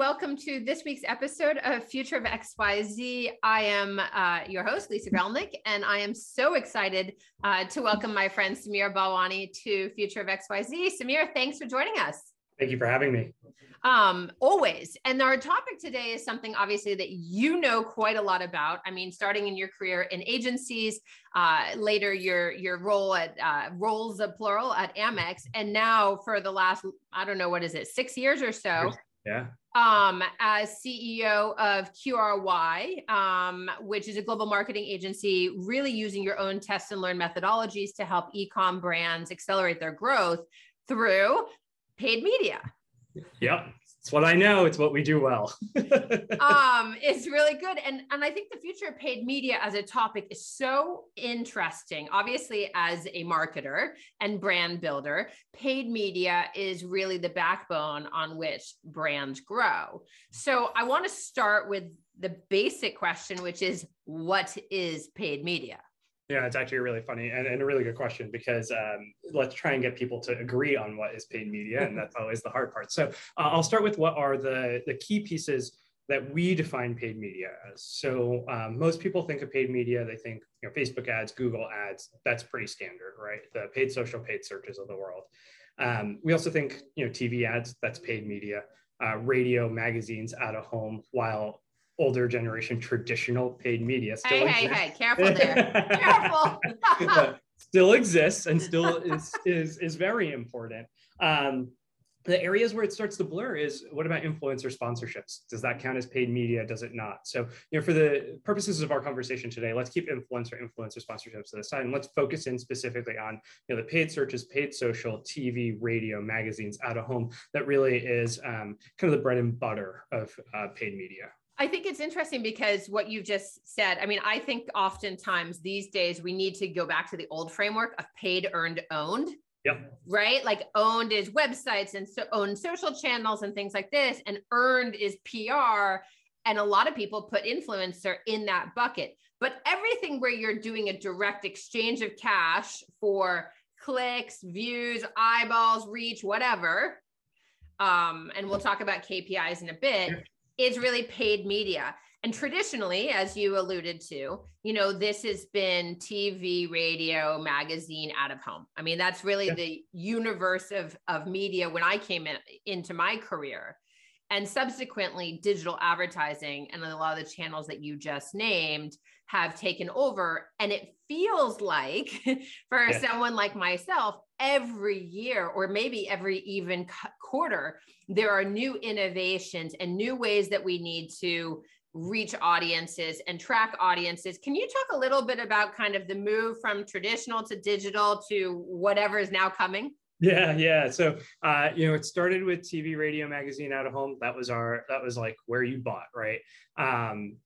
Welcome to this week's episode of Future of XYZ. I am uh, your host, Lisa Gralnek, and I am so excited uh, to welcome my friend Samir Balwani to Future of XYZ. Samir, thanks for joining us. Thank you for having me. Um, always. And our topic today is something obviously that you know quite a lot about. I mean, starting in your career in agencies, uh, later your your role at uh, roles of plural at Amex, and now for the last I don't know what is it six years or so yeah. Um, as CEO of QRY, um, which is a global marketing agency, really using your own test and learn methodologies to help ecom brands accelerate their growth through paid media. Yep. What I know. It's what we do well. um, it's really good. And, and I think the future of paid media as a topic is so interesting. Obviously, as a marketer and brand builder, paid media is really the backbone on which brands grow. So I want to start with the basic question, which is what is paid media? Yeah, it's actually really funny and, and a really good question because um, let's try and get people to agree on what is paid media, and that's always the hard part. So uh, I'll start with what are the the key pieces that we define paid media as. So um, most people think of paid media, they think you know Facebook ads, Google ads. That's pretty standard, right? The paid social, paid searches of the world. Um, we also think you know TV ads. That's paid media. Uh, radio, magazines, out of home, while older generation traditional paid media still hey, exists. hey, hey, careful there. careful. still exists and still is, is, is very important. Um, the areas where it starts to blur is what about influencer sponsorships? Does that count as paid media? Does it not? So, you know, for the purposes of our conversation today, let's keep influencer influencer sponsorships to the side and let's focus in specifically on you know the paid searches, paid social, TV, radio, magazines, out of home. That really is um, kind of the bread and butter of uh, paid media. I think it's interesting because what you've just said, I mean, I think oftentimes these days we need to go back to the old framework of paid, earned, owned. Yep. Right? Like owned is websites and so owned social channels and things like this, and earned is PR. And a lot of people put influencer in that bucket. But everything where you're doing a direct exchange of cash for clicks, views, eyeballs, reach, whatever. Um, and we'll talk about KPIs in a bit is really paid media. And traditionally, as you alluded to, you know, this has been TV, radio, magazine, out of home. I mean, that's really yeah. the universe of, of media when I came in, into my career. And subsequently, digital advertising and a lot of the channels that you just named have taken over. And it feels like for yeah. someone like myself, every year or maybe every even quarter, there are new innovations and new ways that we need to reach audiences and track audiences. Can you talk a little bit about kind of the move from traditional to digital to whatever is now coming? Yeah, yeah. So, uh, you know, it started with TV, radio, magazine, out of home. That was our, that was like where you bought, right? Um,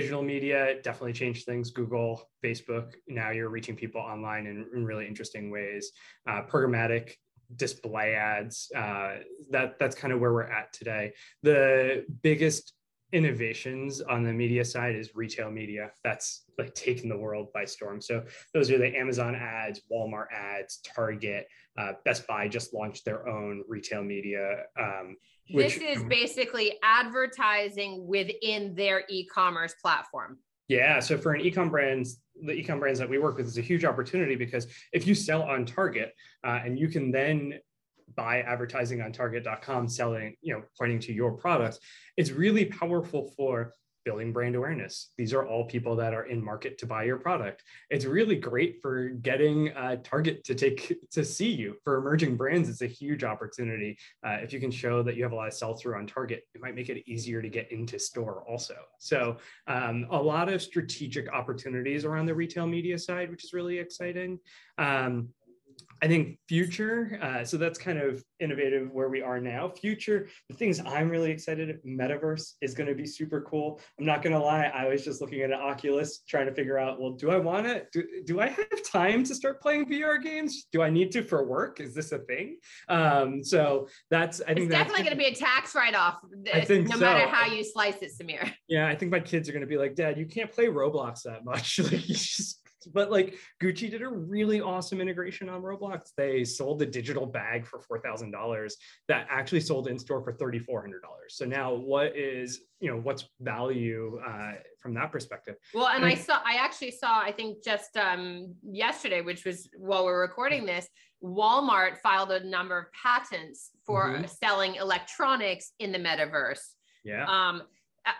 digital media definitely changed things. Google, Facebook. Now you're reaching people online in, in really interesting ways. Uh, programmatic display ads. Uh, that that's kind of where we're at today. The biggest innovations on the media side is retail media. That's like taking the world by storm. So those are the Amazon ads, Walmart ads, Target, uh, Best Buy just launched their own retail media. Um, which, this is basically advertising within their e-commerce platform. Yeah. So for an ecom brands, the ecom brands that we work with is a huge opportunity because if you sell on Target uh, and you can then buy advertising on target.com selling, you know, pointing to your products, it's really powerful for building brand awareness. These are all people that are in market to buy your product. It's really great for getting uh, Target to take to see you. For emerging brands, it's a huge opportunity. Uh, if you can show that you have a lot of sell through on Target, it might make it easier to get into store also. So um, a lot of strategic opportunities around the retail media side, which is really exciting. Um, I think future, uh, so that's kind of innovative where we are now. Future, the things I'm really excited, metaverse is going to be super cool. I'm not going to lie, I was just looking at an Oculus trying to figure out, well, do I want to, do, do I have time to start playing VR games? Do I need to for work? Is this a thing? Um, so that's, I think it's definitely going to be a tax write-off. I think no so. matter how you slice it, Samir. Yeah, I think my kids are going to be like, Dad, you can't play Roblox that much. like, you just but like Gucci did a really awesome integration on Roblox. They sold the digital bag for four thousand dollars that actually sold in store for thirty four hundred dollars. So now, what is you know what's value uh, from that perspective? Well, and, and I saw, I actually saw, I think just um, yesterday, which was while we're recording this, Walmart filed a number of patents for mm-hmm. selling electronics in the metaverse. Yeah. Um,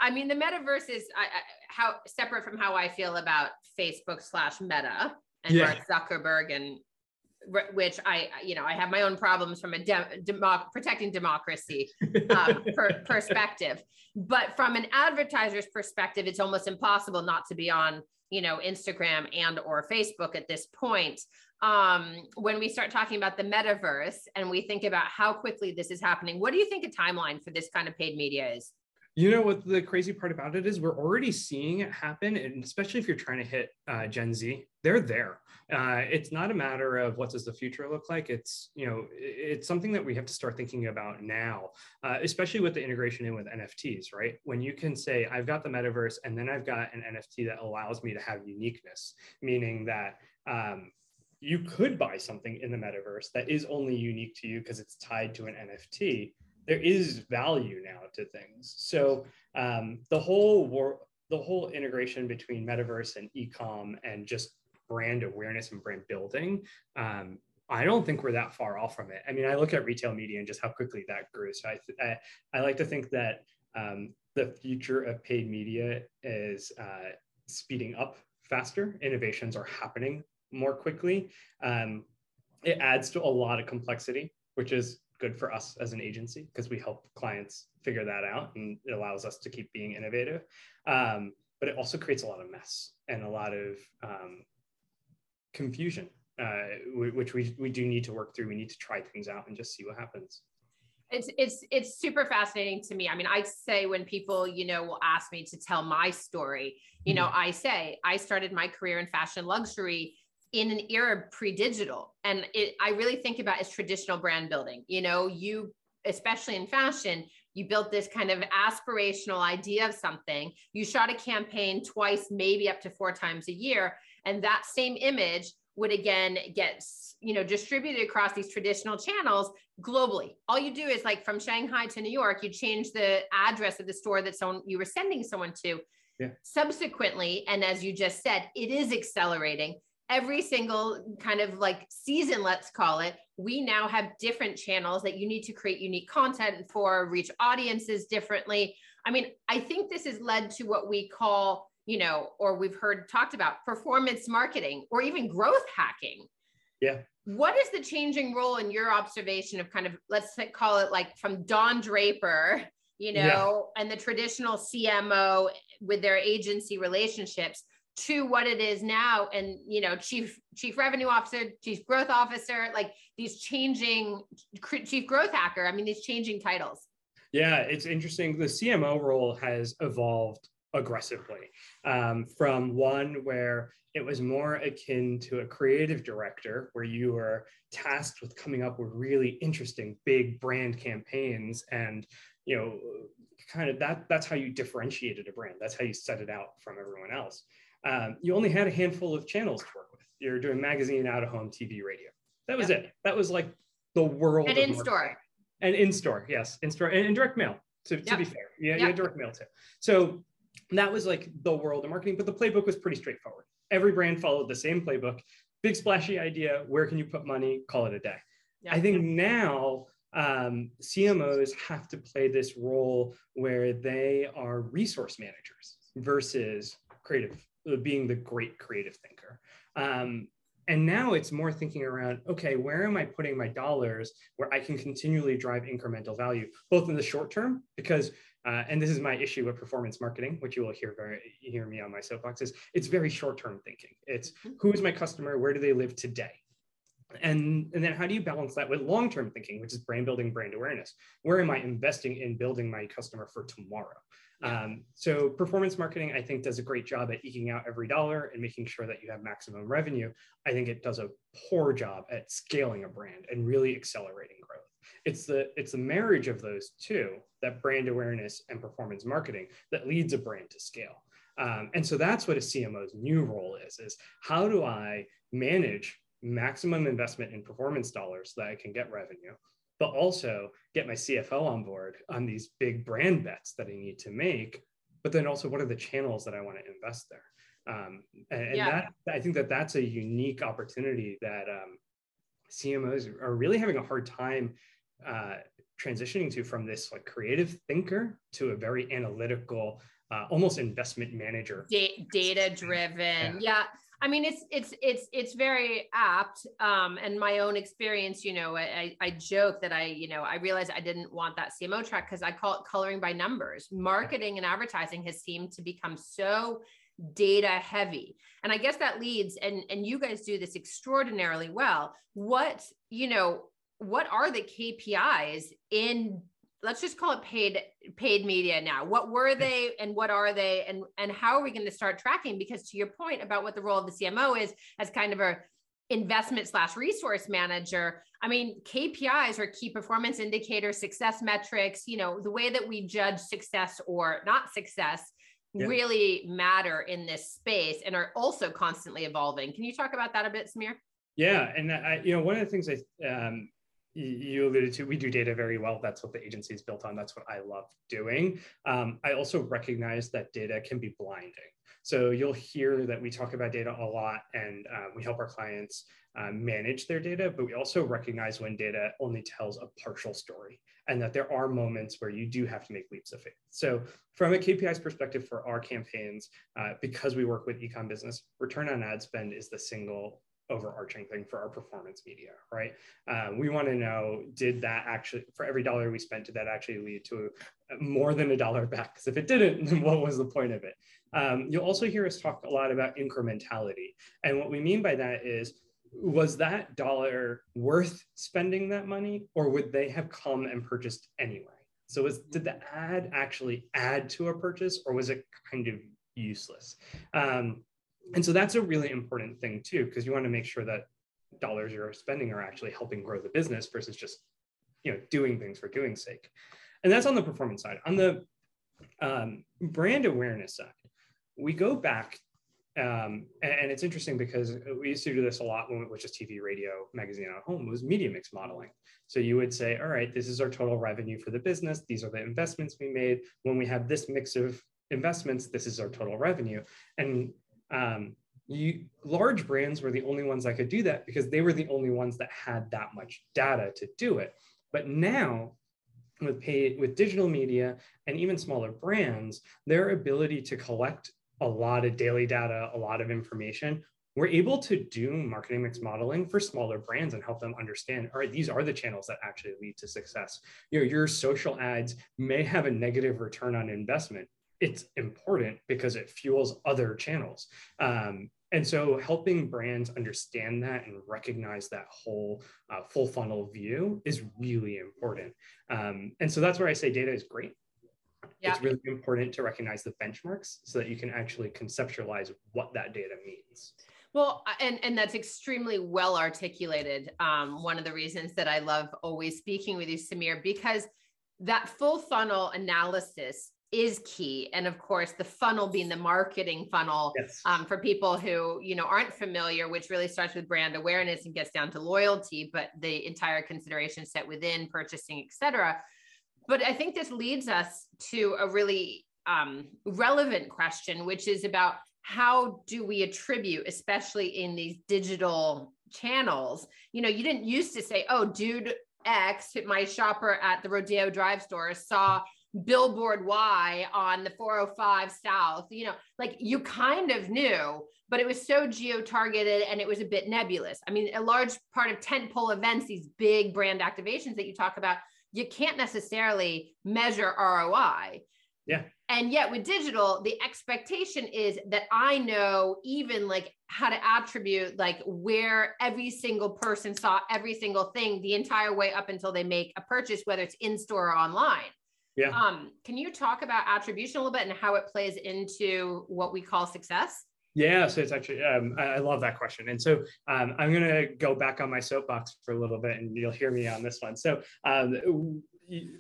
I mean, the metaverse is I, I, how separate from how I feel about Facebook slash Meta and yeah. Mark Zuckerberg and which I, you know, I have my own problems from a de- democ- protecting democracy um, per- perspective. But from an advertiser's perspective, it's almost impossible not to be on, you know, Instagram and or Facebook at this point. Um, when we start talking about the metaverse and we think about how quickly this is happening, what do you think a timeline for this kind of paid media is? You know what the crazy part about it is? We're already seeing it happen, and especially if you're trying to hit uh, Gen Z, they're there. Uh, it's not a matter of what does the future look like. It's you know it's something that we have to start thinking about now, uh, especially with the integration in with NFTs. Right when you can say I've got the metaverse, and then I've got an NFT that allows me to have uniqueness, meaning that um, you could buy something in the metaverse that is only unique to you because it's tied to an NFT there is value now to things. So um, the whole the whole integration between metaverse and ecom and just brand awareness and brand building, um, I don't think we're that far off from it. I mean, I look at retail media and just how quickly that grew. So I, I, I like to think that um, the future of paid media is uh, speeding up faster. Innovations are happening more quickly. Um, it adds to a lot of complexity, which is good for us as an agency because we help clients figure that out and it allows us to keep being innovative. Um, but it also creates a lot of mess and a lot of um, confusion, uh, which we, we do need to work through. We need to try things out and just see what happens. It's it's it's super fascinating to me. I mean, I say when people, you know, will ask me to tell my story, you know, mm-hmm. I say I started my career in fashion luxury in an era pre-digital. And it, i really think about as traditional brand building. You know you especially in fashion you built this kind of aspirational idea of something. You shot a campaign twice maybe up to four times a year. And that same image would again get you know distributed across these traditional channels globally. All you do is like from shanghai to new york you change the address of the store that someone you were sending someone to. Yeah. subsequently and as you just said it is accelerating every single kind of like season, let's call it, we now have different channels that you need to create unique content for, reach audiences differently. I mean, I think this has led to what we call, you know, or we've heard talked about performance marketing or even growth hacking. Yeah. What is the changing role in your observation of kind of, let's call it like from Don Draper, you know, yeah. and the traditional CMO with their agency relationships? To what it is now. And you know chief chief revenue officer chief growth officer like these changing chief growth hacker i mean these changing titles. Yeah it's interesting. The cmo role has evolved aggressively um, from one where it was more akin to a creative director where you were tasked with coming up with really interesting big brand campaigns and you know kind of that that's how you differentiated a brand. That's how you set it out from everyone else um, you only had a handful of channels to work with. You're doing magazine, out of home, TV, radio. That was yep. it. That was like the world. And in store. And in store, yes, in store and, and direct mail. To, yep. to be fair, yeah, yep. yeah, direct mail too. So that was like the world of marketing, but the playbook was pretty straightforward. Every brand followed the same playbook. Big splashy idea. Where can you put money? Call it a day. I think now um, CMOs have to play this role where they are resource managers versus creative being the great creative thinker. Um, and now it's more thinking around okay where am i putting my dollars where i can continually drive incremental value both in the short term because uh, and this is my issue with performance marketing which you will hear very hear me on my soapboxes it's very short term thinking. It's mm-hmm. who is my customer? Where do they live today? And, and then how do you balance that with long-term thinking which is brand building brand awareness? Where am i investing in building my customer for tomorrow um, so performance marketing i think does a great job at eking out every dollar and making sure that you have maximum revenue. I think it does a poor job at scaling a brand and really accelerating growth. It's the it's the marriage of those two that brand awareness and performance marketing that leads a brand to scale. Um, and so that's what a cmo's new role is is how do i manage maximum investment in performance dollars so that I can get revenue, but also get my CFO on board on these big brand bets that I need to make. But then also, what are the channels that I want to invest there? Um, and, and yeah. that I think that that's a unique opportunity that um, CMOs are really having a hard time uh, transitioning to from this like creative thinker to a very analytical, uh, almost investment manager. Da- data driven, yeah. yeah. I mean, it's it's it's it's very apt. Um, and my own experience, you know, I, I joke that I, you know, I realized I didn't want that CMO track because I call it coloring by numbers. Marketing and advertising has seemed to become so data heavy and i guess that leads and and you guys do this extraordinarily well what you know what are the kpis in let's just call it paid paid media now? What were they and what are they? And and how are we going to start tracking? Because to your point about what the role of the cmo is as kind of a investment slash resource manager i mean kpis are key performance indicators success metrics you know the way that we judge success or not success yeah. really matter in this space and are also constantly evolving. Can you talk about that a bit samir? Yeah and i you know one of the things i um, you alluded to, we do data very well. That's what the agency is built on. That's what I love doing. Um, I also recognize that data can be blinding. So you'll hear that we talk about data a lot and uh, we help our clients uh, manage their data, but we also recognize when data only tells a partial story and that there are moments where you do have to make leaps of faith. So from a KPIs perspective for our campaigns, uh, because we work with ecom business, return on ad spend is the single overarching thing for our performance media, right? Uh, we want to know did that actually, for every dollar we spent, did that actually lead to more than a dollar back? Because if it didn't, then what was the point of it? Um, you'll also hear us talk a lot about incrementality. And what we mean by that is, was that dollar worth spending that money or would they have come and purchased anyway? So was, did the ad actually add to a purchase or was it kind of useless? Um, and so that's a really important thing too, because you want to make sure that dollars you're spending are actually helping grow the business versus just you know doing things for doing sake. And that's on the performance side. On the um, brand awareness side, we go back um, and, it's interesting because we used to do this a lot when it was just TV, radio, magazine at home. It was media mix modeling. So you would say, all right, this is our total revenue for the business. These are the investments we made. When we have this mix of investments, this is our total revenue. And um, you, large brands were the only ones that could do that because they were the only ones that had that much data to do it. But now, with paid with digital media and even smaller brands, their ability to collect a lot of daily data, a lot of information, we're able to do marketing mix modeling for smaller brands and help them understand all right these are the channels that actually lead to success you know your social ads may have a negative return on investment it's important because it fuels other channels. Um, and so helping brands understand that and recognize that whole uh, full funnel view is really important. Um, and so that's where I say data is great. Yeah. It's really important to recognize the benchmarks so that you can actually conceptualize what that data means. Well, and and that's extremely well articulated. Um, one of the reasons that I love always speaking with you, Samir, because that full funnel analysis is key. And of course the funnel being the marketing funnel yes. um, for people who you know aren't familiar which really starts with brand awareness and gets down to loyalty but the entire consideration set within purchasing etc but i think this leads us to a really um, relevant question which is about how do we attribute especially in these digital channels? You know you didn't used to say oh dude X, my shopper at the Rodeo Drive store, saw billboard Y on the 405 South, you know, like you kind of knew, but it was so geo targeted and it was a bit nebulous. I mean, a large part of tentpole events, these big brand activations that you talk about, you can't necessarily measure ROI. Yeah. And yet with digital, the expectation is that I know even like how to attribute like where every single person saw every single thing the entire way up until they make a purchase, whether it's in store or online. Yeah. Um, can you talk about attribution a little bit and how it plays into what we call success? Yeah, so it's actually um, I love that question, and so um, I'm going to go back on my soapbox for a little bit, and you'll hear me on this one. So um,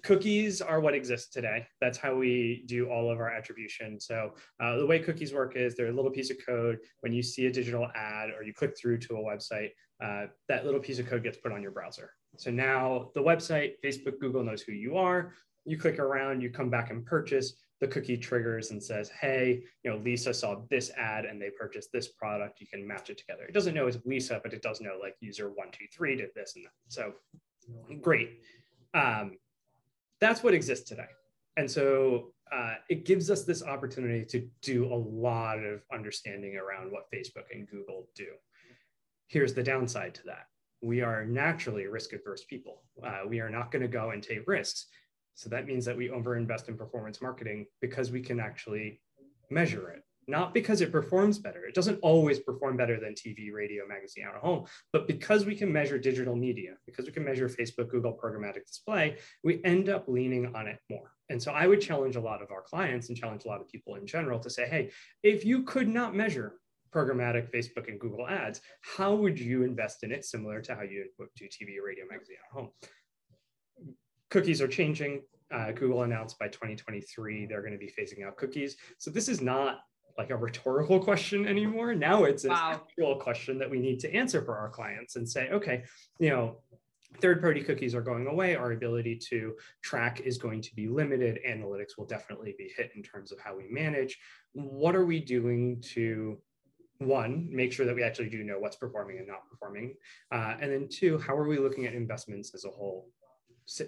cookies are what exists today. That's how we do all of our attribution. So uh, the way cookies work is they're a little piece of code. When you see a digital ad or you click through to a website, uh, that little piece of code gets put on your browser. So now the website, Facebook, Google knows who you are. You click around, you come back and purchase. The cookie triggers and says, "Hey, you know, Lisa saw this ad and they purchased this product. You can match it together." It doesn't know it's Lisa, but it does know like user one two three did this and that. So great. Um, that's what exists today. And so uh, it gives us this opportunity to do a lot of understanding around what Facebook and Google do. Here's the downside to that. We are naturally risk averse people. Uh, we are not going to go and take risks. So that means that we overinvest in performance marketing because we can actually measure it not because it performs better. It doesn't always perform better than TV, radio, magazine, out of home, but because we can measure digital media, because we can measure Facebook, Google programmatic display, we end up leaning on it more. And so I would challenge a lot of our clients and challenge a lot of people in general to say, hey, if you could not measure programmatic Facebook and Google ads, how would you invest in it similar to how you would do TV, radio, magazine, at home? Cookies are changing. Uh, Google announced by 2023 they're going to be phasing out cookies. So this is not like a rhetorical question anymore. Now it's an wow. actual question that we need to answer for our clients and say, okay, you know, third party cookies are going away. Our ability to track is going to be limited. Analytics will definitely be hit in terms of how we manage. What are we doing to one, make sure that we actually do know what's performing and not performing. Uh, and then two, how are we looking at investments as a whole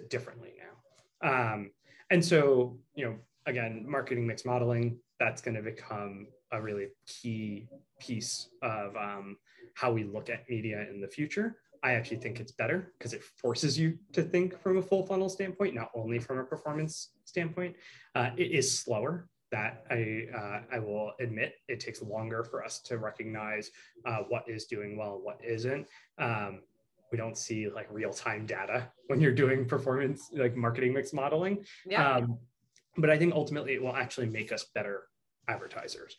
differently now? Um, and so, you know, again, marketing mix modeling, that's going to become a really key piece of um, how we look at media in the future. I actually think it's better because it forces you to think from a full funnel standpoint, not only from a performance standpoint. Uh, it is slower. That I uh, I will admit it takes longer for us to recognize uh, what is doing well what isn't. Um, we don't see like real time data when you're doing performance like marketing mix modeling. Yeah. Um, but I think ultimately it will actually make us better advertisers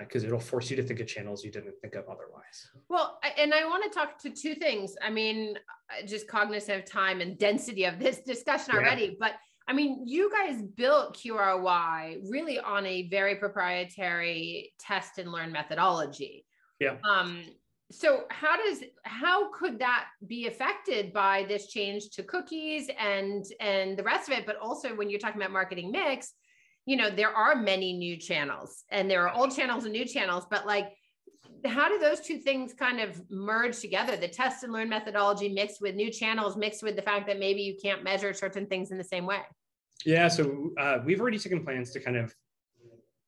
because uh, it'll force you to think of channels you didn't think of otherwise. Well, and I want to talk to two things. I mean, just cognizant of time and density of this discussion already, yeah. but I mean, you guys built QRY really on a very proprietary test and learn methodology. Yeah. Um, so how does how could that be affected by this change to cookies and and the rest of it? But also when you're talking about marketing mix you know there are many new channels and there are old channels and new channels but like how do those two things kind of merge together? The test and learn methodology mixed with new channels mixed with the fact that maybe you can't measure certain things in the same way. Yeah so uh, we've already taken plans to kind of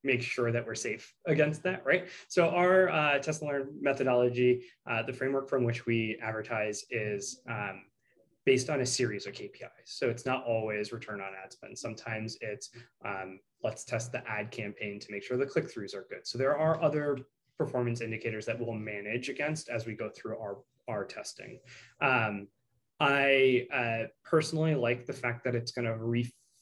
make sure that we're safe against that, right? So our uh, test and learn methodology, uh, the framework from which we advertise is um, based on a series of KPIs. So it's not always return on ad spend. Sometimes it's um, let's test the ad campaign to make sure the click-throughs are good. So there are other performance indicators that we'll manage against as we go through our, our testing. Um, I uh, personally like the fact that it's going to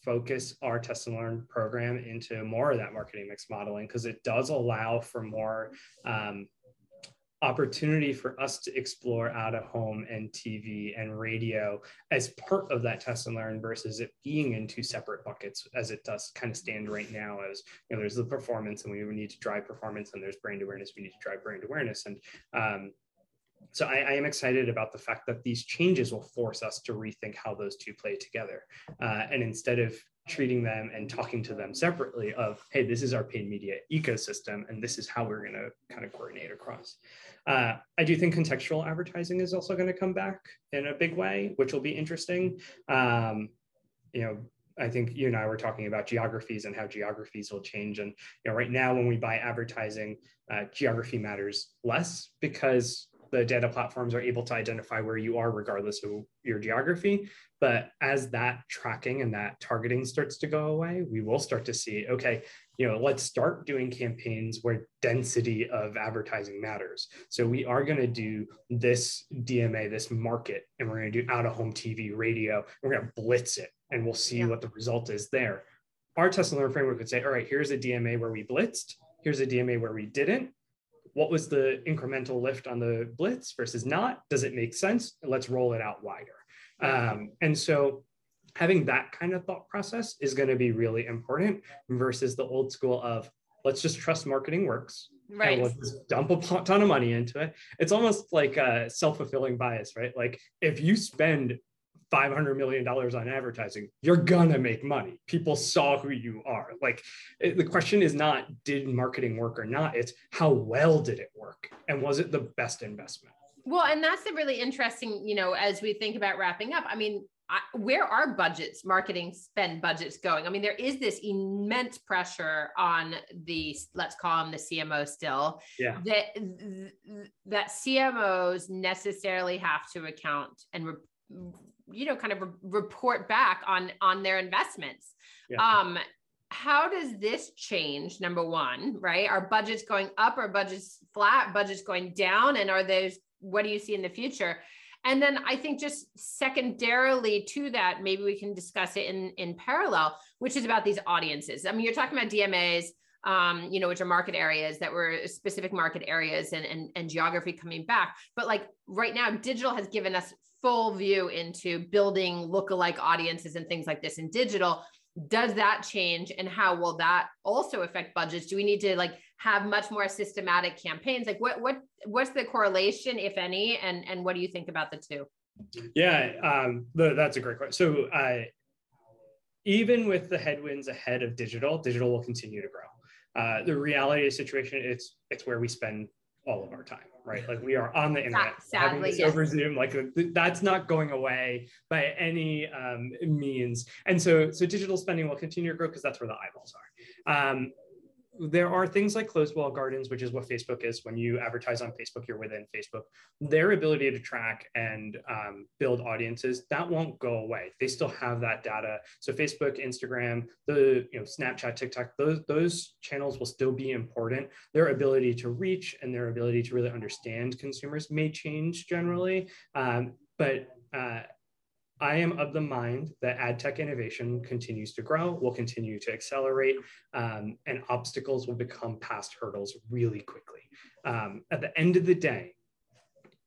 focus our test and learn program into more of that marketing mix modeling because it does allow for more um, opportunity for us to explore out of home and TV and radio as part of that test and learn versus it being in two separate buckets as it does kind of stand right now as you know there's the performance and we need to drive performance and there's brand awareness we need to drive brand awareness. And um, so I, I, am excited about the fact that these changes will force us to rethink how those two play together. Uh, and instead of treating them and talking to them separately of, hey, this is our paid media ecosystem, and this is how we're going to kind of coordinate across. Uh, I do think contextual advertising is also going to come back in a big way, which will be interesting. Um, you know, I think you and I were talking about geographies and how geographies will change. And you know, right now when we buy advertising, uh, geography matters less because the data platforms are able to identify where you are regardless of your geography. But as that tracking and that targeting starts to go away we will start to see okay you know let's start doing campaigns where density of advertising matters. So we are going to do this dma this market and we're going to do out of home tv radio we're going to blitz it and we'll see yeah. what the result is there. Our test and learn framework would say all right here's a dma where we blitzed. Here's a dma where we didn't what was the incremental lift on the blitz versus not? Does it make sense? Let's roll it out wider. Um, and so having that kind of thought process is going to be really important versus the old school of let's just trust marketing works. Right. And let's just dump a ton of money into it. It's almost like a self-fulfilling bias, right? Like if you spend 500 million dollars on advertising you're gonna make money. People saw who you are. Like it, the question is not did marketing work or not? It's how well did it work? And was it the best investment? Well and that's the really interesting you know as we think about wrapping up i mean I, where are budgets marketing spend budgets going? I mean there is this immense pressure on the let's call them the cmo still yeah. that that cmos necessarily have to account and re- you know kind of re- report back on on their investments. Yeah. um how does this change number one right? Are budgets going up? Or budgets flat? Budgets going down? And are those what do you see in the future? And then i think just secondarily to that maybe we can discuss it in in parallel which is about these audiences. I mean you're talking about dmas um, you know, which are market areas that were specific market areas and, and, and geography coming back. But like right now, digital has given us full view into building lookalike audiences and things like this in digital does that change and how will that also affect budgets? Do we need to like have much more systematic campaigns? Like what what what's the correlation if any and and what do you think about the two? Yeah um that's a great question so uh even with the headwinds ahead of digital digital will continue to grow. Uh the reality of the situation it's it's where we spend all of our time right? Like we are on the internet, sadly, yes. over Zoom. Like that's not going away by any um, means. And so, so digital spending will continue to grow because that's where the eyeballs are. Um, there are things like closed wall gardens, which is what Facebook is. When you advertise on Facebook, you're within Facebook. Their ability to track and um, build audiences that won't go away. They still have that data. So Facebook, Instagram, the you know Snapchat, TikTok, those those channels will still be important. Their ability to reach and their ability to really understand consumers may change generally, um, but uh, I am of the mind that ad tech innovation continues to grow, will continue to accelerate, um, and obstacles will become past hurdles really quickly. Um, at the end of the day,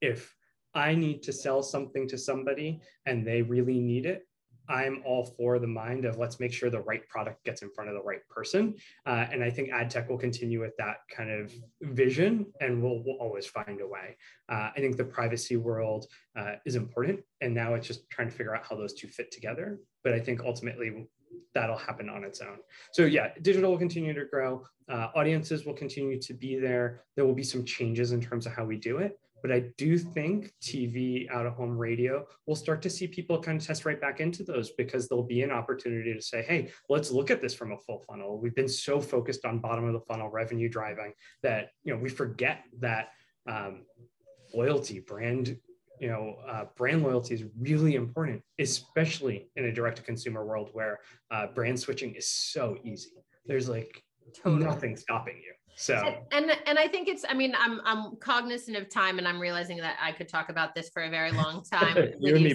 if I need to sell something to somebody and they really need it, I'm all for the mind of let's make sure the right product gets in front of the right person. Uh, and I think ad tech will continue with that kind of vision and we'll, we'll always find a way. Uh, I think the privacy world uh, is important. And now it's just trying to figure out how those two fit together. But I think ultimately that'll happen on its own. So yeah, digital will continue to grow. Uh, audiences will continue to be there. There will be some changes in terms of how we do it. But I do think TV, out of home radio, will start to see people kind of test right back into those because there'll be an opportunity to say, hey, let's look at this from a full funnel. We've been so focused on bottom of the funnel revenue driving that you know we forget that um, loyalty, brand you know, uh, brand loyalty is really important, especially in a direct to consumer world where uh, brand switching is so easy. There's like totally. nothing stopping you. So and, and and I think it's I mean I'm I'm cognizant of time and I'm realizing that I could talk about this for a very long time me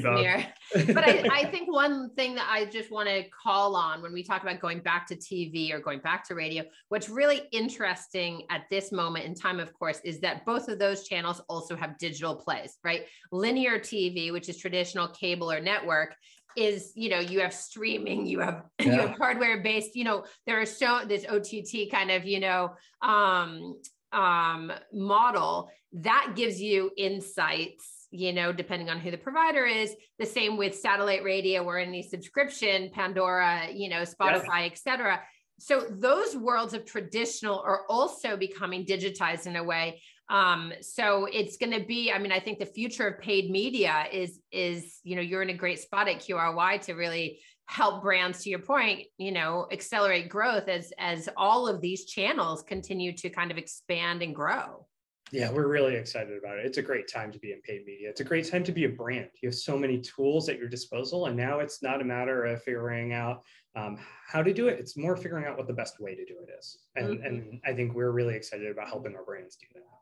but I, I think one thing that I just want to call on when we talk about going back to TV or going back to radio, what's really interesting at this moment in time, of course, is that both of those channels also have digital plays, right? Linear TV, which is traditional cable or network, is you know you have streaming you have yeah. you have hardware based you know there are so this ott kind of you know um um model that gives you insights you know depending on who the provider is the same with satellite radio or any subscription pandora you know spotify yeah. etc so those worlds of traditional are also becoming digitized in a way um, so it's going to be, I mean, I think the future of paid media is, is, you know, you're in a great spot at QRY to really help brands to your point, you know, accelerate growth as, as all of these channels continue to kind of expand and grow. Yeah, we're really excited about it. It's a great time to be in paid media. It's a great time to be a brand. You have so many tools at your disposal, and now it's not a matter of figuring out um, how to do it. It's more figuring out what the best way to do it is. And, mm-hmm. and I think we're really excited about helping our brands do that.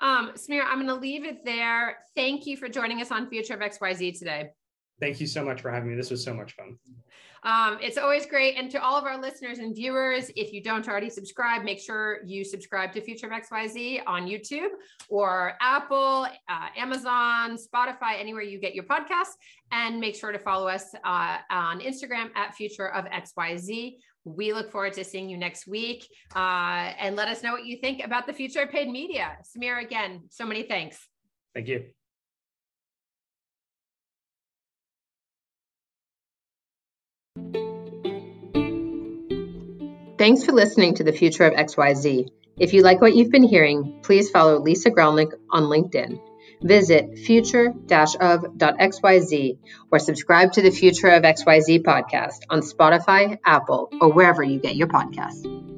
Um, Samir, I'm going to leave it there. Thank you for joining us on Future of XYZ today. Thank you so much for having me. This was so much fun. Um, it's always great. And to all of our listeners and viewers, if you don't already subscribe, make sure you subscribe to Future of XYZ on YouTube or Apple, uh, Amazon, Spotify, anywhere you get your podcasts. And make sure to follow us uh, on Instagram at Future of XYZ. We look forward to seeing you next week. Uh, and let us know what you think about the future of paid media. Samir, again, so many thanks. Thank you. Thanks for listening to the future of XYZ. If you like what you've been hearing, please follow Lisa Gralnek on LinkedIn. Visit future-of.xyz or subscribe to the Future of XYZ podcast on Spotify, Apple, or wherever you get your podcasts.